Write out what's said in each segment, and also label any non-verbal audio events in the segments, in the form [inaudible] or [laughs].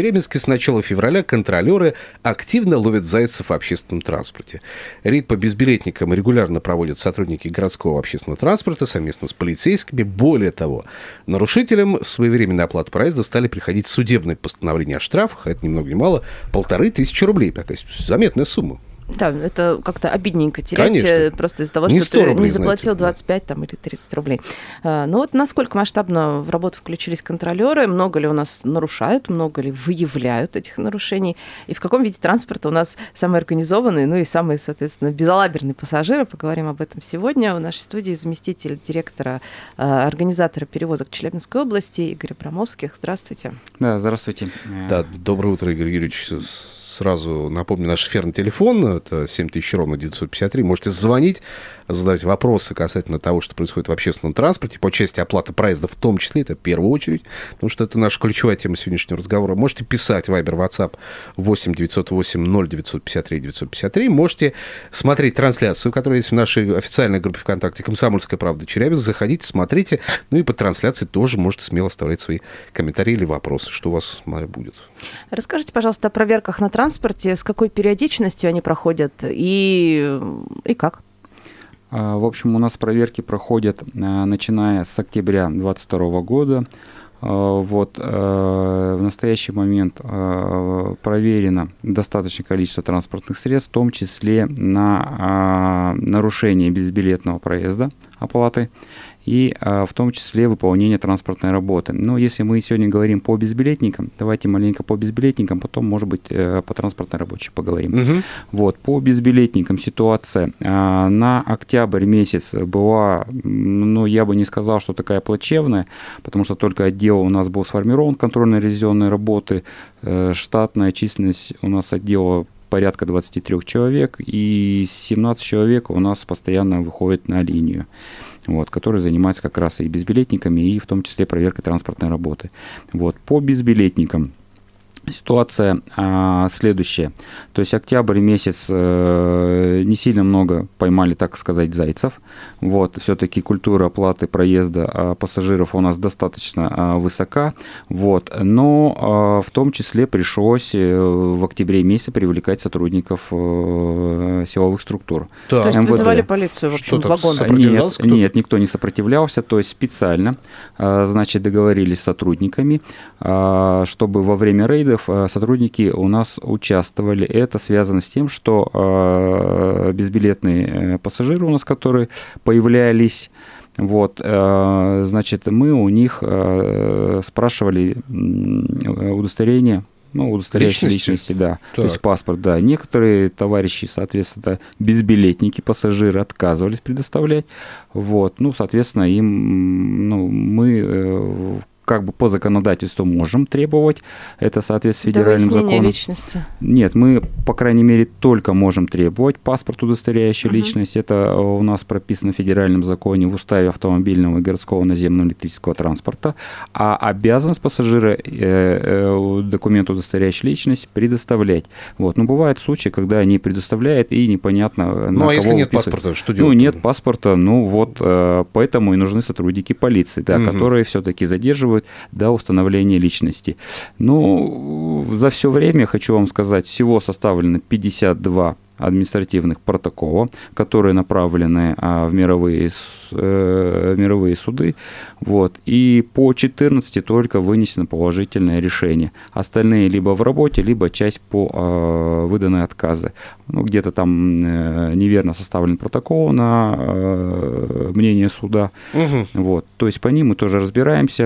Челябинске с начала февраля контролеры активно ловят зайцев в общественном транспорте. Рейд по безбилетникам регулярно проводят сотрудники городского общественного транспорта совместно с полицейскими. Более того, нарушителям своевременной оплаты проезда стали приходить судебные постановления о штрафах, а это ни много ни мало, полторы тысячи рублей. Такая заметная сумма. Да, это как-то обидненько терять Конечно. э, просто из-за того, Не что 100 ты рублей, не заплатил знаете, да. 25 там, или 30 рублей. А, Ну вот насколько масштабно в работу включились контролеры, много ли у нас нарушают, много ли выявляют этих нарушений, и в каком виде транспорта у нас самые организованные, ну и самые, соответственно, безалаберные пассажиры. Поговорим об этом сегодня. В нашей студии заместитель директора, э, организатора перевозок Челябинской области Игорь Абрамовских. Здравствуйте. Да, здравствуйте. Да, доброе утро, Игорь Юрьевич. Сразу напомню наш эфирный телефон, это 7000 ровно 953. Можете звонить, задавать вопросы касательно того, что происходит в общественном транспорте, по части оплаты проезда в том числе, это в первую очередь, потому что это наша ключевая тема сегодняшнего разговора. Можете писать Viber, WhatsApp 8 908 0 953 953. Можете смотреть трансляцию, которая есть в нашей официальной группе ВКонтакте «Комсомольская правда Челябинск». Заходите, смотрите. Ну и по трансляции тоже можете смело оставлять свои комментарии или вопросы, что у вас смотрю, будет. Расскажите, пожалуйста, о проверках на транспорте, с какой периодичностью они проходят и, и как? А, В общем, у нас проверки проходят, а, начиная с октября 2022 года. А, Вот, э, в настоящий момент э, проверено достаточное количество транспортных средств, в том числе на а, нарушение безбилетного проезда оплаты и а, в том числе выполнение транспортной работы. Но если мы сегодня говорим по безбилетникам, давайте маленько по безбилетникам, потом, может быть, э, по транспортной работе поговорим. Вот, по безбилетникам ситуация а, на октябрь месяц была, ну, я бы не сказал, что такая плачевная, потому что только отдел у нас был сформирован контрольно-ревизионной работы, э, штатная численность у нас отдела порядка 23 человек, и 17 человек у нас постоянно выходит на линию, вот, которые занимаются как раз и безбилетниками, и в том числе проверкой транспортной работы. Вот, по безбилетникам Ситуация а, следующая. То есть октябрь месяц э, не сильно много поймали, так сказать, зайцев. Вот, все-таки культура оплаты проезда а, пассажиров у нас достаточно а, высока. Вот, но а, в том числе пришлось э, в октябре месяце привлекать сотрудников э, силовых структур. То есть МВД. вызывали полицию, в общем, Что-то в вагон. сопро- Сопротивлялся Нет, кто-то? нет, никто не сопротивлялся, то есть специально, а, значит, договорились с сотрудниками, а, чтобы во время рейдов а, сотрудники у нас участвовали. Это связано с тем, что а, безбилетные э, пассажиры у нас, которые появлялись, вот, э, значит, мы у них э, спрашивали удостоверение, ну, удостоверяющие Личности? личности, да, то Так. есть паспорт, да. Некоторые товарищи, соответственно, безбилетники, пассажиры отказывались предоставлять, вот, ну, соответственно, им, ну, мы э, как бы по законодательству можем требовать, это соответственно До федеральным законам. личности. Нет, мы, по крайней мере, только можем требовать паспорт, удостоверяющий Мгм. личность. Это э, у нас прописано в федеральном законе в уставе автомобильного и городского наземного электрического транспорта. А обязанность пассажира э, э, документ, удостоверяющий личность, предоставлять. Вот. Но бывают случаи, когда они предоставляют и непонятно, Ну, на а если кого нет выписывать. паспорта, что Ну, делать? нет паспорта, ну вот э, поэтому и нужны сотрудники полиции, да, Мгм. которые все-таки задерживают до установления личности. Ну, за все время, хочу вам сказать, всего составлено 52 административных протокола, которые направлены а, в мировые, э, мировые суды. Вот. И по 14 только вынесено положительное решение. Остальные либо в работе, либо часть по а, выданной отказы. Ну, где-то там э, неверно составлен протокол на э, мнение суда. Мгм. Вот. То есть по ним мы тоже разбираемся.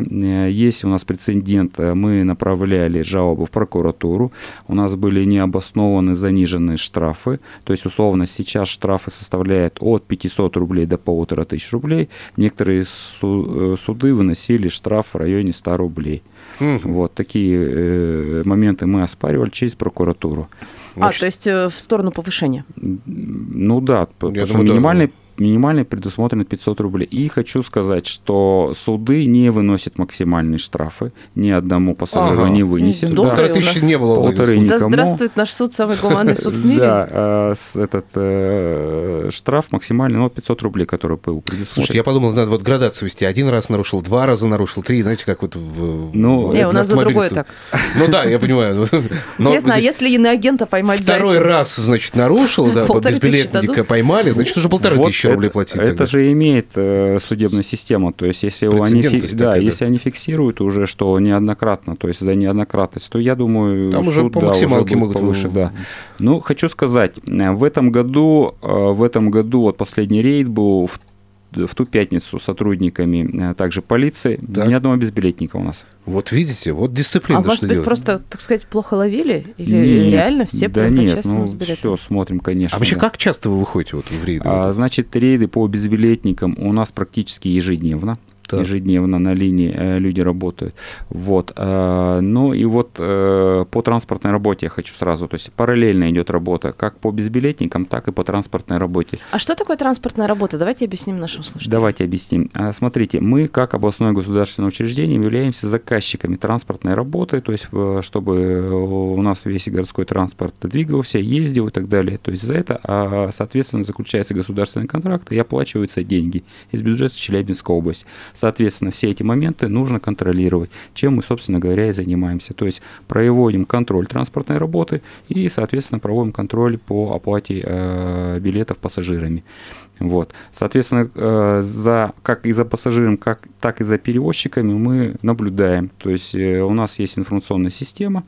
Есть у нас прецедент, мы направляли жалобу в прокуратуру. У нас были необоснованно заниженные штрафы. То есть, условно, сейчас штрафы составляют от 500 рублей до полутора тысяч рублей. Некоторые су- э, суды выносили штраф в районе 100 рублей. Мгм. Вот такие э, моменты мы оспаривали через прокуратуру. А, Значит, то есть э, в сторону повышения. Ну да, потому что думаю, да. Минимальный предусмотрен 500 рублей. И хочу сказать, что суды не выносят максимальные штрафы. Ни одному пассажиру Ага. не вынесен. Да. Полторы у тысячи не было. Полторы вынесено. Да никому. здравствует наш суд, самый гуманный суд в мире. Да, э, этот э, штраф максимальный, ну, 500 рублей, который был предусмотрен. Слушайте, я подумал, надо вот градацию вести. Один раз нарушил, два раза нарушил, три, знаете, как вот в... Ну, Не, у нас за другое так. [laughs] Ну да, я понимаю. [laughs] Но Интересно, а если иноагента поймать Второй раз, значит, нарушил, да, [laughs] Полторы тысячи безбилетника поймали, значит, уже полторы Вот тысячи рублей платить. Это тогда. же имеет э, судебная система. То есть, если они, да, да. если они фиксируют уже, что неоднократно, то есть за неоднократность, то я думаю, Там уже суд, по да, уже максималке будет могут повыше, да. Ну, хочу сказать, э, в этом году, э, в этом году вот последний рейд был в в ту пятницу сотрудниками э, также полиции Так. ни одного безбилетника у нас. Вот видите, вот дисциплина, А что может быть, делать. просто, так сказать, плохо ловили? Или Нет, реально все да нет, ну все смотрим, конечно. А вообще, да. как часто вы выходите вот в рейды? А, значит, рейды по безбилетникам у нас практически ежедневно. Так. Ежедневно на линии э, люди работают. Вот. э, ну и вот э, по транспортной работе я хочу сразу. То есть параллельно идет работа как по безбилетникам, так и по транспортной работе. А что такое транспортная работа? Давайте объясним нашим слушателям. Давайте объясним. Смотрите, мы как областное государственное учреждение являемся заказчиками транспортной работы, то есть чтобы у нас весь городской транспорт двигался, ездил и так далее. То есть за это, а, соответственно, заключается государственный контракт и оплачиваются деньги из бюджета Челябинской области. Соответственно, все эти моменты нужно контролировать, чем мы, собственно говоря, и занимаемся. То есть проводим контроль транспортной работы и, соответственно, проводим контроль по оплате э, билетов пассажирами. Вот. Соответственно, э, за, как и за пассажирами, как, так и за перевозчиками мы наблюдаем. То есть э, у нас есть информационная система,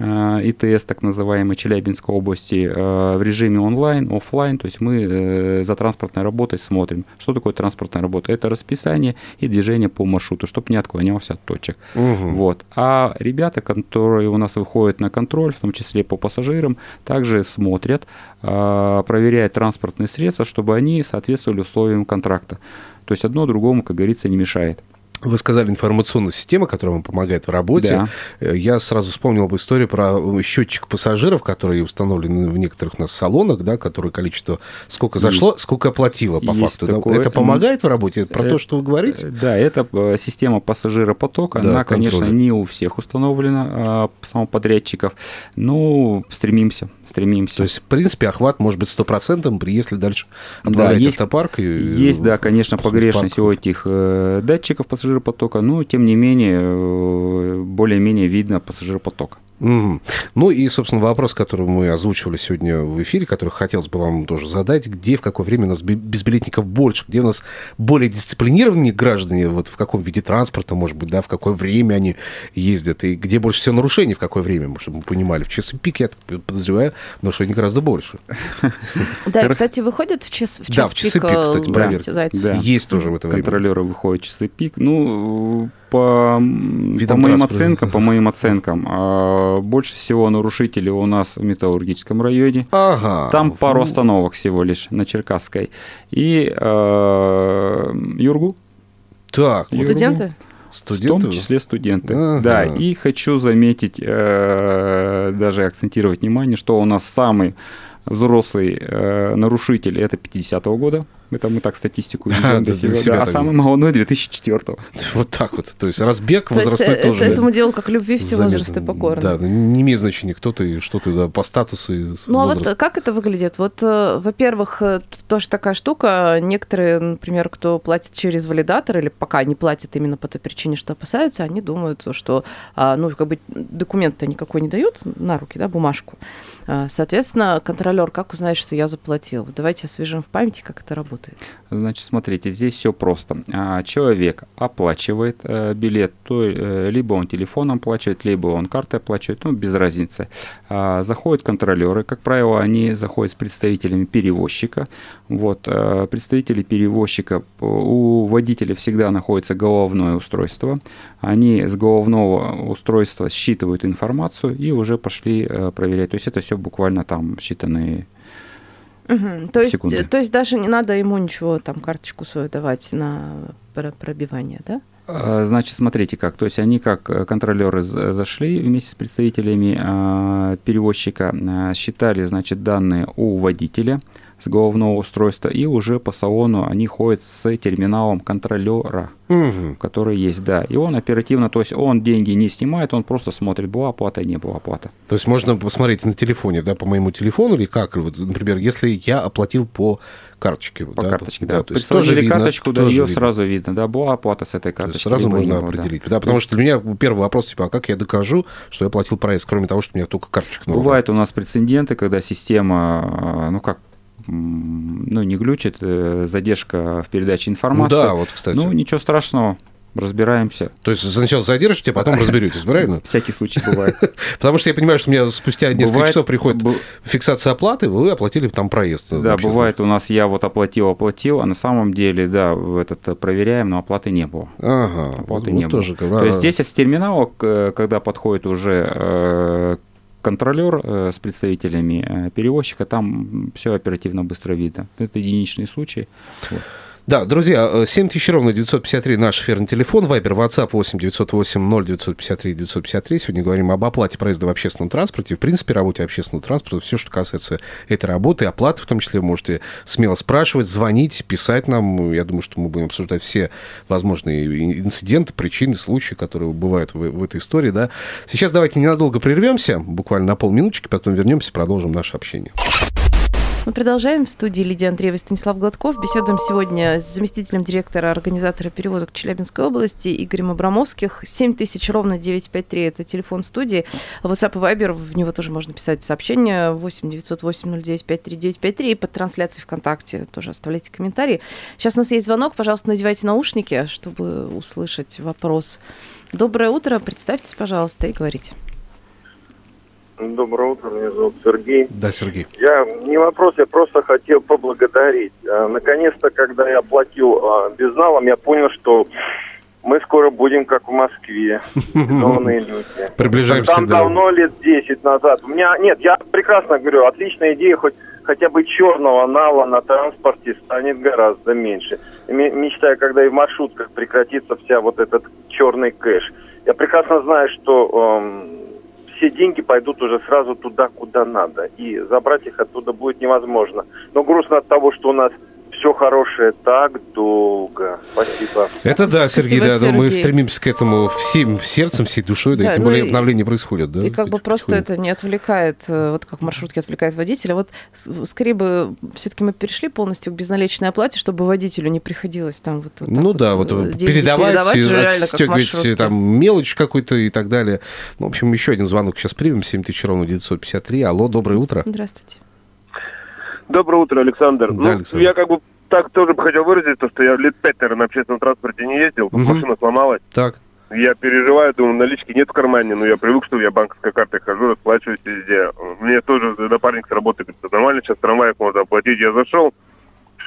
ИТС, так называемый Челябинской области, э, в режиме онлайн, офлайн, то есть мы э, за транспортной работой смотрим. Что такое транспортная работа? Это расписание и движение по маршруту, чтобы не отклонялся от точек. Мгм. Вот. А ребята, которые у нас выходят на контроль, в том числе по пассажирам, также смотрят, проверяют транспортные средства, чтобы они соответствовали условиям контракта. То есть одно другому, как говорится, не мешает. Вы сказали информационная система, которая вам помогает в работе. Да. Э, Я сразу вспомнил об истории про э, счетчик пассажиров, который установлен в некоторых у нас салонах, да, которое количество сколько зашло, сколько оплатило по Есть факту. да. такое. Это помогает в работе? Это про Э, то, что вы говорите? Э, Да, это э, система пассажиропотока. Да, Она, конечно, контроля. не у всех установлена, а, самоподрядчиков. Но стремимся, стремимся. То есть, в принципе, охват может быть стопроцентным, если дальше Да, отправлять есть- автопарк. И, Есть, да, конечно, погрешность у этих э, датчиков пассажиропотока, но тем не менее э, более-менее видно пассажиропоток. Мгм. Ну и, собственно, вопрос, который мы озвучивали сегодня в эфире, который хотелось бы вам тоже задать, где, в какое время у нас бе- безбилетников больше, где у нас более дисциплинированные граждане, вот в каком виде транспорта, может быть, да, в какое время они ездят, и где больше всего нарушений, в какое время, чтобы мы понимали. В часы пик, я так подозреваю, нарушений гораздо больше. [laughs] Да, кстати, выходит в час, в Да, в часы пик, э, кстати. Да. Есть тоже в это время. Контролеры выходят часы пик. Ну, по, по моим транспорта. оценкам, по моим оценкам, больше всего нарушителей у нас в Металлургическом районе. Ага. Там пару остановок всего лишь на Черкасской. И э, Юргу, Так, вот Студенты? в студенты. том числе студенты. Ага. Да, и хочу заметить, э, даже акцентировать внимание, что у нас самый взрослый э, нарушитель это 50-го года. Мы так статистику [laughs] ведем себя. для себя Да, а самый молодой 2004-го. Вот так вот. То есть разбег есть возрастной э, тоже. это, этому делу как любви все возрасты покорны. Да, не имеет значения, кто ты, что ты, по статусу и Ну а вот как это выглядит? Вот, э, во-первых, э, тоже такая штука. Некоторые, например, кто платит через валидатор или пока не платят именно по той причине, что опасаются, они думают, что, а, ну, как бы документ-то никакой не дают на руки, да, бумажку. А, Соответственно, контролер как узнает, что я заплатил? Давайте освежим в памяти, как это работает. Значит, смотрите, здесь все просто. А, Человек оплачивает э, билет, то э, либо он телефоном оплачивает, либо он картой оплачивает, ну, без разницы. А, Заходят контролеры, как правило, они заходят с представителями перевозчика. Вот, э, представители перевозчика, у водителя всегда находится головное устройство. Они с головного устройства считывают информацию и уже пошли проверять. То есть это все буквально там считанные Мгм. То, есть, Секунды. то есть даже не надо ему ничего, там, карточку свою давать на про- пробивание, да? А, Значит, смотрите как. То есть они как э, контролеры зашли вместе с представителями а, перевозчика, а, считали, значит, данные у водителя. С головного устройства, и уже по салону они ходят с терминалом контролера, Мгм. который есть, да. И он оперативно, то есть он деньги не снимает, он просто смотрит, была оплата, не была оплата. То есть можно посмотреть на телефоне, да, по моему телефону, или как? Вот, например, если я оплатил по карточке. По да, карточке, да. то есть тоже видно, карточку, да, ее видно. сразу видно, да, была оплата с этой карточки. сразу можно не было, да. определить. Да, потому что для меня первый вопрос, типа, а как я докажу, что я платил проезд, кроме того, что у меня только карточка? Бывают у нас прецеденты, когда система, э, ну как, ну не глючит, э, задержка в передаче Ну информации. да, вот, кстати. Ну ничего страшного, разбираемся. То есть сначала задержите, а потом [laughs] разберетесь, правильно? Всякий случай бывает. [laughs] Потому что я понимаю, что у меня спустя несколько Бывает- часов приходит фиксация оплаты, вы оплатили там проезд. Да, бывает у нас я вот оплатил, оплатил, а на самом деле, да, в этот э, проверяем, но оплаты не было. Ага, Оплаты вот не было. тоже, То есть здесь с терминала, к- когда подходит уже э, контролер э, с представителями э, перевозчика, там все оперативно быстро видно. Это единичный случай. Вот. Да, друзья, э, 7000 ровно 953 наш эфирный телефон, Вайбер, WhatsApp 8 908 0 953 953. Сегодня говорим об оплате проезда в общественном транспорте, в принципе, работе общественного транспорта, все, что касается этой работы, оплаты в том числе, можете смело спрашивать, звонить, писать нам. Я думаю, что мы будем обсуждать все возможные инциденты, причины, случаи, которые бывают в, в этой истории. Да. Сейчас давайте ненадолго прервемся, буквально на полминуточки, потом вернемся, продолжим наше общение. Мы продолжаем. В студии Лидия Андреева и Станислав Гладков. Беседуем сегодня с заместителем директора организатора перевозок Челябинской области Игорем Абрамовских. 7000 ровно 953 – это телефон студии. WhatsApp и Viber, в него тоже можно писать сообщения. 8 908 09 53 953. И под трансляцией ВКонтакте тоже оставляйте комментарии. Сейчас у нас есть звонок. Пожалуйста, надевайте наушники, чтобы услышать вопрос. Доброе утро. Представьтесь, пожалуйста, и говорите. Доброе утро, меня зовут Сергей. Да, Сергей. Я не вопрос, я просто хотел поблагодарить. А, Наконец-то, когда я оплатил а, безналом, я понял, что мы скоро будем как в Москве. Бетонные люди. [laughs] Приближаемся, Там да. давно, лет 10 назад. У меня, нет, я прекрасно говорю, отличная идея, хоть хотя бы черного нала на транспорте станет гораздо меньше. Ме- Мечтаю, когда и в маршрутках прекратится вся вот этот черный кэш. Я прекрасно знаю, что эм, все деньги пойдут уже сразу туда, куда надо. И забрать их оттуда будет невозможно. Но грустно от того, что у нас все хорошее так долго. Спасибо. Это да, Спасибо, Сергей, да, но мы Сергей. стремимся к этому всем сердцем, всей душой, да, Да, и тем ну более и- обновления происходят, да. И как бы просто это не отвлекает, э, вот как маршрутки отвлекают водителя. Вот скорее бы все-таки мы перешли полностью к безналичной оплате, чтобы водителю не приходилось там вот, вот Ну да, вот э, передавать, передавать отстегивать там мелочь какую-то и так далее. Ну, в общем, еще один звонок сейчас примем, 7000 ровно 953. Алло, доброе утро. Здравствуйте. Доброе утро, Александр. Да, ну, Александр. я как бы так тоже бы хотел выразить, то, что я лет пять, наверное, на общественном транспорте не ездил, Мгм. машина сломалась. Так, Я переживаю, думаю, налички нет в кармане, но я привык, что я банковской картой хожу, расплачиваюсь везде. Мне тоже напарник с работы говорит, «Да нормально, сейчас в трамваях можно оплатить. Я зашел,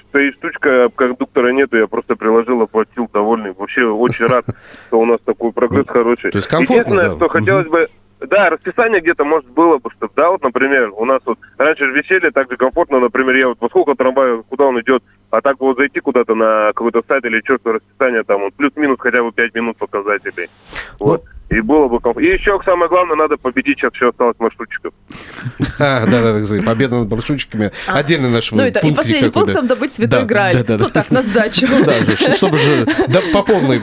стоит штучка, кондуктора нету, я просто приложил, оплатил, довольный. Вообще очень рад, [laughs] что у нас такой прогресс хороший. то есть комфортно, Единственное, что хотелось бы, да, расписание где-то, может, было бы, чтобы, да, вот, например, у нас вот раньше же веселье так же комфортно, например, я вот во сколько трамвая, куда он идет, а так вот зайти куда-то на какой-то сайт или чертово расписание, там, вот, плюс-минус хотя бы 5 минут показателей. Вот. И было бы комфортно. И еще самое главное, надо победить, сейчас еще осталось маршрутчиков. [laughs] А, да, да, кстати, победа над маршрутчиками. А. Отдельно наш Ну и, да, последний пункт да. там добыть святой Да, да, да, ну да. так, на сдачу. [laughs] Да, чтобы же да, по полной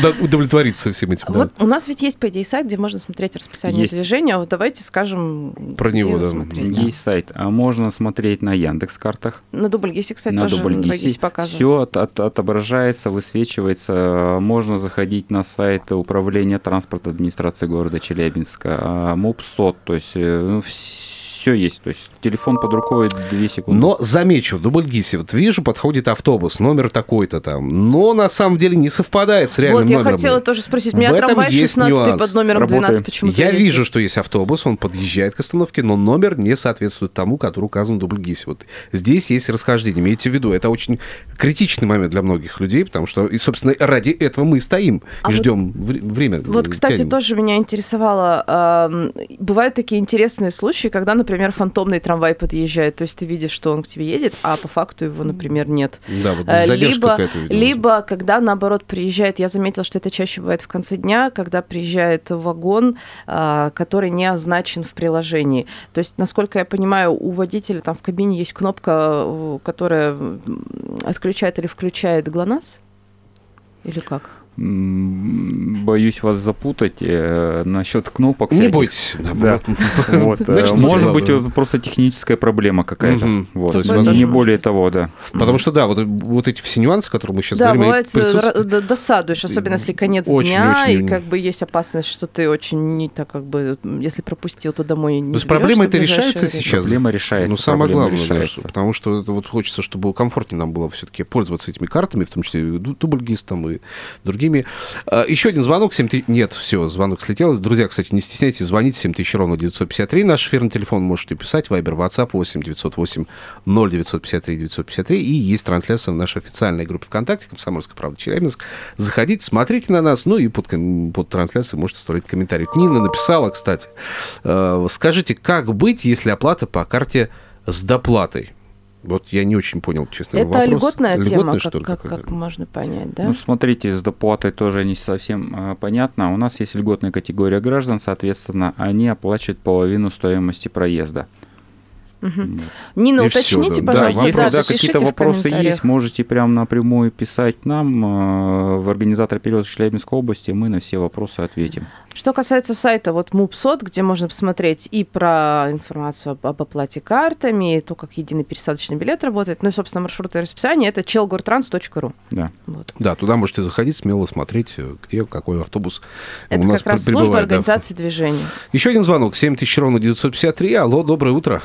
да, удовлетвориться всем этим. да. Вот у нас ведь есть, по идее, сайт, где можно смотреть расписание движения. Вот давайте скажем, Про него, его да. да. Есть сайт, а можно смотреть на Яндекс картах. На Дубльгисе, кстати, на тоже Дубльгисе. Дубльгисе показывают. Все от- от- отображается, высвечивается. Можно заходить на сайт управления транспорта администрации города Челябинска, а, МУПСОТ, то есть ну, все есть. То есть телефон под рукой 2 секунды. Но замечу, в Дубльгисе, вот вижу, подходит автобус, номер такой-то там, но на самом деле не совпадает с реальным Вот, я номером. хотела тоже спросить. У меня В этом трамвай есть 16 нюанс. под номером Работаем. 12 почему-то Я ездит. вижу, что есть автобус, он подъезжает к остановке, но номер не соответствует тому, который указан в Дубльгисе. Вот здесь есть расхождение. Имейте в виду, это очень критичный момент для многих людей, потому что, и, собственно, ради этого мы и стоим А и вот- ждем вре- время. Вот, э, кстати, тянем. тоже меня интересовало. эм, Бывают такие интересные случаи, когда, например, например, фантомный трамвай подъезжает, то есть ты видишь, что он к тебе едет, а по факту его, например, нет. Да, вот Э, задержка Либо, либо когда, наоборот, приезжает, я заметила, что это чаще бывает в конце дня, когда приезжает вагон, а, который не означен в приложении. То есть, насколько я понимаю, у водителя там в кабине есть кнопка, э, которая отключает или включает ГЛОНАСС? Или как? Боюсь вас запутать э, насчет кнопок. Не всяких. бойтесь. Да. [laughs] Вот, э, может быть, вот просто техническая проблема какая-то. Мгм. Вот. То есть, Не более того, да. Потому что, да, вот, вот эти все нюансы, о которых мы сейчас да, говорим, бывает, э, присутствуют. досадуешь, особенно если конец Очень, дня, очень. и как бы есть опасность, что ты очень не так как бы, если пропустил, то домой не То есть проблема это решается время. сейчас? Проблема решается. Ну, самое главное, решается. потому что вот хочется, чтобы комфортнее нам было все-таки пользоваться этими картами, в том числе и ду- дубльгистом и другими. А, Еще один звонок, 7 ты- Нет, все, звонок слетел. Друзья, кстати, не стесняйтесь, звоните 7000 ровно 953. Наш эфирный телефон можете писать, Вайбер, WhatsApp 8 908 0953 953. И есть трансляция в нашей официальной группе ВКонтакте «Комсомольская правда Челябинск». Заходите, смотрите на нас, ну и под, под трансляцией можете оставлять комментарий. Нина написала, кстати, э, скажите, как быть, если оплата по карте с доплатой? Вот я не очень понял, честно Это вопрос. льготная тема, Льготная, как, ли, как, как можно понять, да? Ну, смотрите, с доплатой тоже не совсем э, понятно. У нас есть льготная категория граждан, соответственно, они оплачивают половину стоимости проезда. Мгм. Нина, И уточните, да. пожалуйста, Да, Если да, какие-то вопросы есть, можете прямо напрямую писать нам э, в организатор перевозок Челябинской области, мы на все вопросы ответим. Что касается сайта вот МУПСОТ, где можно посмотреть и про информацию об, об оплате картами, и то, как единый пересадочный билет работает, ну и, собственно, маршруты и расписание, это челгортранс.ру. Да. Вот. Да, туда можете заходить, смело смотреть, э, где какой автобус Это у нас как раз служба прибывает, да. организации движения. Еще один звонок, 7000 ровно 953. Алло, доброе утро.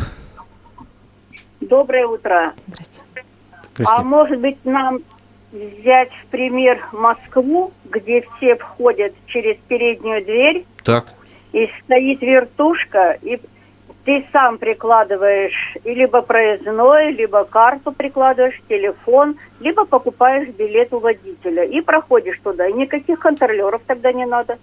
Доброе утро. Здрасте. А может быть нам взять в пример Москву, где все входят через переднюю дверь, Так, и стоит вертушка, и ты сам прикладываешь и либо проездной, либо карту прикладываешь, телефон, либо покупаешь билет у водителя и проходишь туда. И никаких контролеров тогда не надо.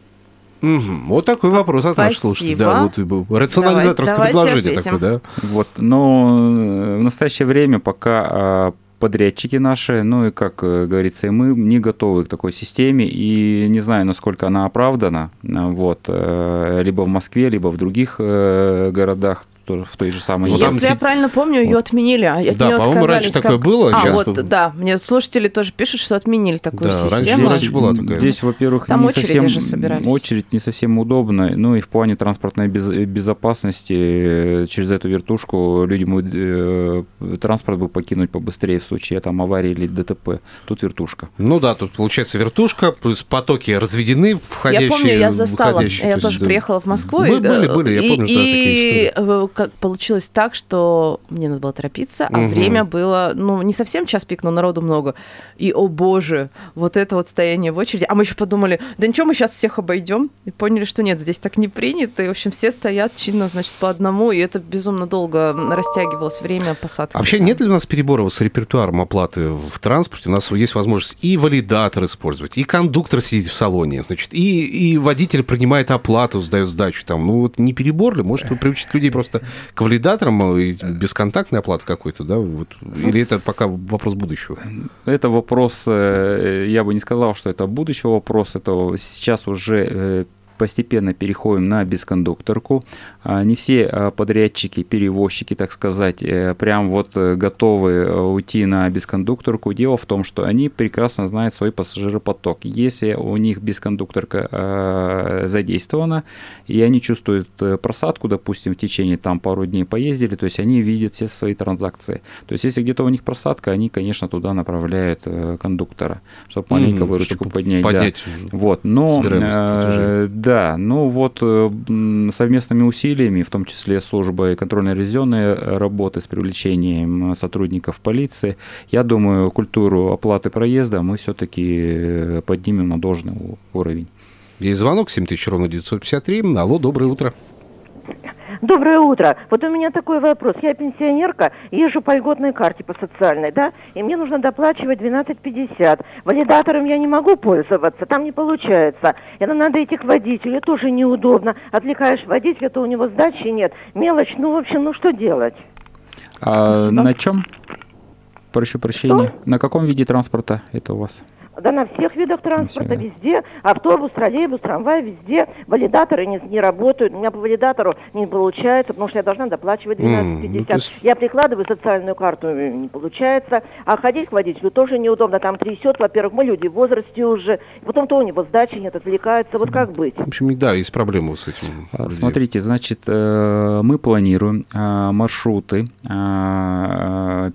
Мгм. вот такой вопрос от наших слушателей. Да, вот рационализаторское Давайте предложение ответим. такое, да? Вот, но э, в настоящее время пока а, подрядчики наши, ну и, как э, говорится, и мы не готовы к такой системе, и не знаю, насколько она оправдана, вот, э, либо в Москве, либо в других городах, тоже в той же самой Ну, там Если я си- правильно помню, ее отменили. а от Да, по-моему, раньше такое как- было, А, сейчас вот, да. Мне слушатели тоже пишут, что отменили такую Да, раньше- систему. раньше была такая. Здесь, во-первых, Там не очереди совсем, же собирались. очередь не совсем удобно, ну и в плане транспортной без- безопасности э, через эту вертушку люди могут э, транспорт бы покинуть побыстрее в случае там аварии или ДТП. Тут вертушка. Ну да, тут получается вертушка, плюс потоки разведены, входящие, Я помню, я застала. выходящие, Я то есть, тоже да. приехала в Москву. Были, и, были, э, были, я и- помню, да, такие И э, как получилось так, что мне надо было торопиться, а Мгм. время было, ну, не совсем час пик, но народу много. И, о боже, вот это вот стояние в очереди. А мы еще подумали, да ничего, мы сейчас всех обойдем. И поняли, что нет, здесь так не принято. И, в общем, все стоят чинно, значит, по одному. И это безумно долго растягивалось время посадки. А Вообще нет ли у нас перебора с репертуаром оплаты в транспорте? У нас есть возможность и валидатор использовать, и кондуктор сидит в салоне, значит, и, и водитель принимает оплату, сдает сдачу там. Ну вот не перебор ли? Может, вы приучить людей просто к валидаторам и бесконтактной оплаты какой-то, да? Вот. Или это пока вопрос будущего? Это вопрос, э, я бы не сказал, что это будущий вопрос, это сейчас уже э, постепенно переходим на бескондукторку. А, Не все а, подрядчики, перевозчики, так сказать, э, прям вот э, готовы э, уйти на бескондукторку. Дело в том, что они прекрасно знают свой пассажиропоток. Если у них бескондукторка э, задействована, и они чувствуют просадку, допустим, в течение там пару дней поездили, то есть они видят все свои транзакции. То есть если где-то у них просадка, они, конечно, туда направляют кондуктора, чтобы маленько Мгм, выручку чтобы поднять. да. поднять. Вот, но э, да, ну вот совместными усилиями, в том числе службой контрольно-ревизионной работы с привлечением э, сотрудников полиции, я думаю, культуру оплаты проезда мы все-таки поднимем на должный уровень. Есть звонок, 7000 ровно 953. Алло, доброе утро. Доброе утро. Вот у меня такой вопрос. Я пенсионерка, езжу по льготной карте по социальной, да, и мне нужно доплачивать 12,50. Валидатором я не могу пользоваться, там не получается. Это надо идти к водителю, тоже неудобно. Отвлекаешь водителя, то у него сдачи нет. Мелочь, ну, в общем, ну что делать? А на чем? Прошу прощения. Что? На каком виде транспорта это у вас? Да на всех видах транспорта, везде. Автобус, троллейбус, трамвай, везде. Валидаторы не, не работают. У меня по валидатору не получается, потому что я должна доплачивать 12,50. М, ну, есть- Я прикладываю социальную карту, э, не получается. А ходить к водителю тоже неудобно. Там трясет, во-первых, мы люди в возрасте уже. Потом то у него сдачи нет, отвлекается. Вот как быть? В общем, да, есть проблемы с этим. А. Смотрите, значит, э, мы планируем а, маршруты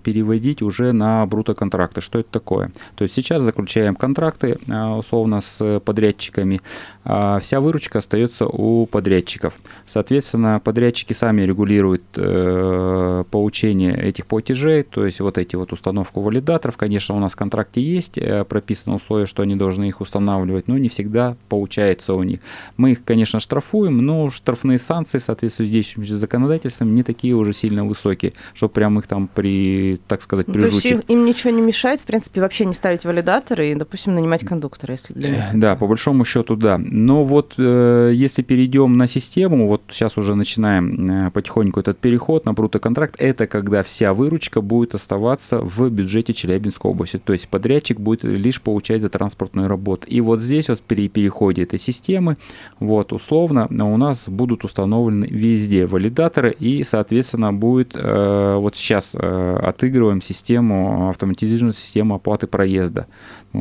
переводить уже на брутоконтракты. Что это такое? То есть сейчас заключаем контракты а, условно с подрядчиками. а Вся выручка остается у подрядчиков. Соответственно, подрядчики сами регулируют э, получение этих платежей, то есть вот эти вот установку валидаторов. Конечно, у нас в контракте есть э, прописано условие, что они должны их устанавливать, но не всегда получается у них. Мы их, конечно, штрафуем, но штрафные санкции, соответственно, здесь законодательством не такие уже сильно высокие, чтобы прям их там при, так сказать, Ну, То есть прижучить. им, им ничего не мешает, в принципе, вообще не ставить валидаторы и, допустим, нанимать кондуктора, если для них. Да, по большому счету, да. Но вот э, если перейдем на систему, вот сейчас уже начинаем э, потихоньку этот переход на брутоконтракт, это когда вся выручка будет оставаться в бюджете Челябинской области. То есть подрядчик будет лишь получать за транспортную работу. И вот здесь вот при переходе этой системы, вот условно у нас будут установлены везде валидаторы и, соответственно, будет э, вот сейчас э, отыгрываем систему, автоматизированную систему оплаты проезда.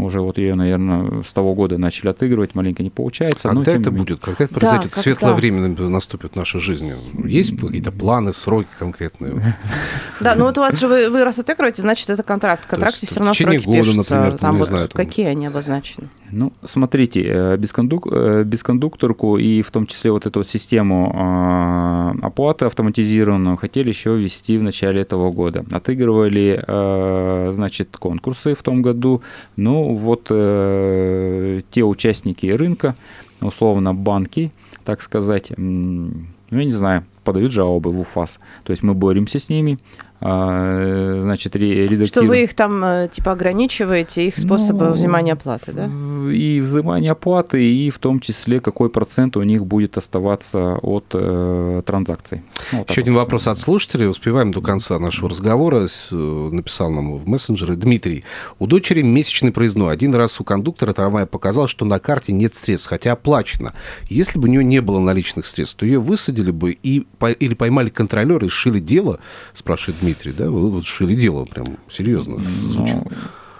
Уже вот ее, наверное, с того года начали отыгрывать, маленько не получается. но Когда тем это не менее. будет? Когда это Да, произойдет? когда? Светлое время наступит в нашей жизни. Есть какие-то планы, сроки конкретные? [laughs] Да, ну вот у вас же вы, раз отыгрываете, значит, это контракт. В контракте все равно сроки пишутся. там, какие они обозначены. Ну, смотрите, э, бескондук- э, бескондукторку и в том числе вот эту вот систему э, оплаты автоматизированную хотели еще ввести в начале этого года. Отыгрывали, э, значит, конкурсы в том году. Ну, вот э, те участники рынка, условно банки, так сказать, ну, я не знаю, подают жалобы в УФАС. То есть мы боремся с ними, значит, ре- Что редактируем. вы их там, э, типа, ограничиваете, их способы Ну, взимания оплаты, да? И взимание оплаты, и в том числе какой процент у них будет оставаться от э, транзакций. Ну, вот Еще вот. один вопрос от слушателей. Успеваем до конца нашего разговора. Э, Написал нам в мессенджеры Дмитрий. У дочери месячный проездной. Один раз у кондуктора трамвая показал, что на карте нет средств, хотя оплачено. Если бы у нее не было наличных средств, то ее высадили бы и, или поймали контролеры и сшили дело, спрашивает Дмитрий. Да, вот, вот шили дело, прям серьезно. звучит.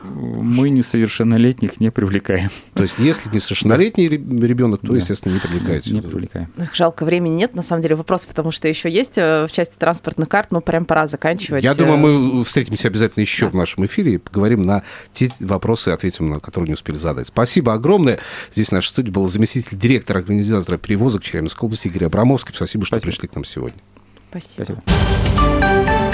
Ну, мы несовершеннолетних не привлекаем. То есть, если несовершеннолетний ребенок, то, Да. естественно, не привлекаете. Не привлекаем. Эх, Жалко, времени нет, на самом деле, вопрос, потому что еще есть э, в части транспортных карт, но прям пора заканчивать. Я э, думаю, мы встретимся обязательно еще в нашем эфире и поговорим на те вопросы, ответим на которые не успели задать. Спасибо огромное. Здесь в нашей студии был заместитель директора организатора перевозок Челябинской области Игорь Абрамовский. Спасибо, что Спасибо. пришли к нам сегодня. Спасибо. Спасибо.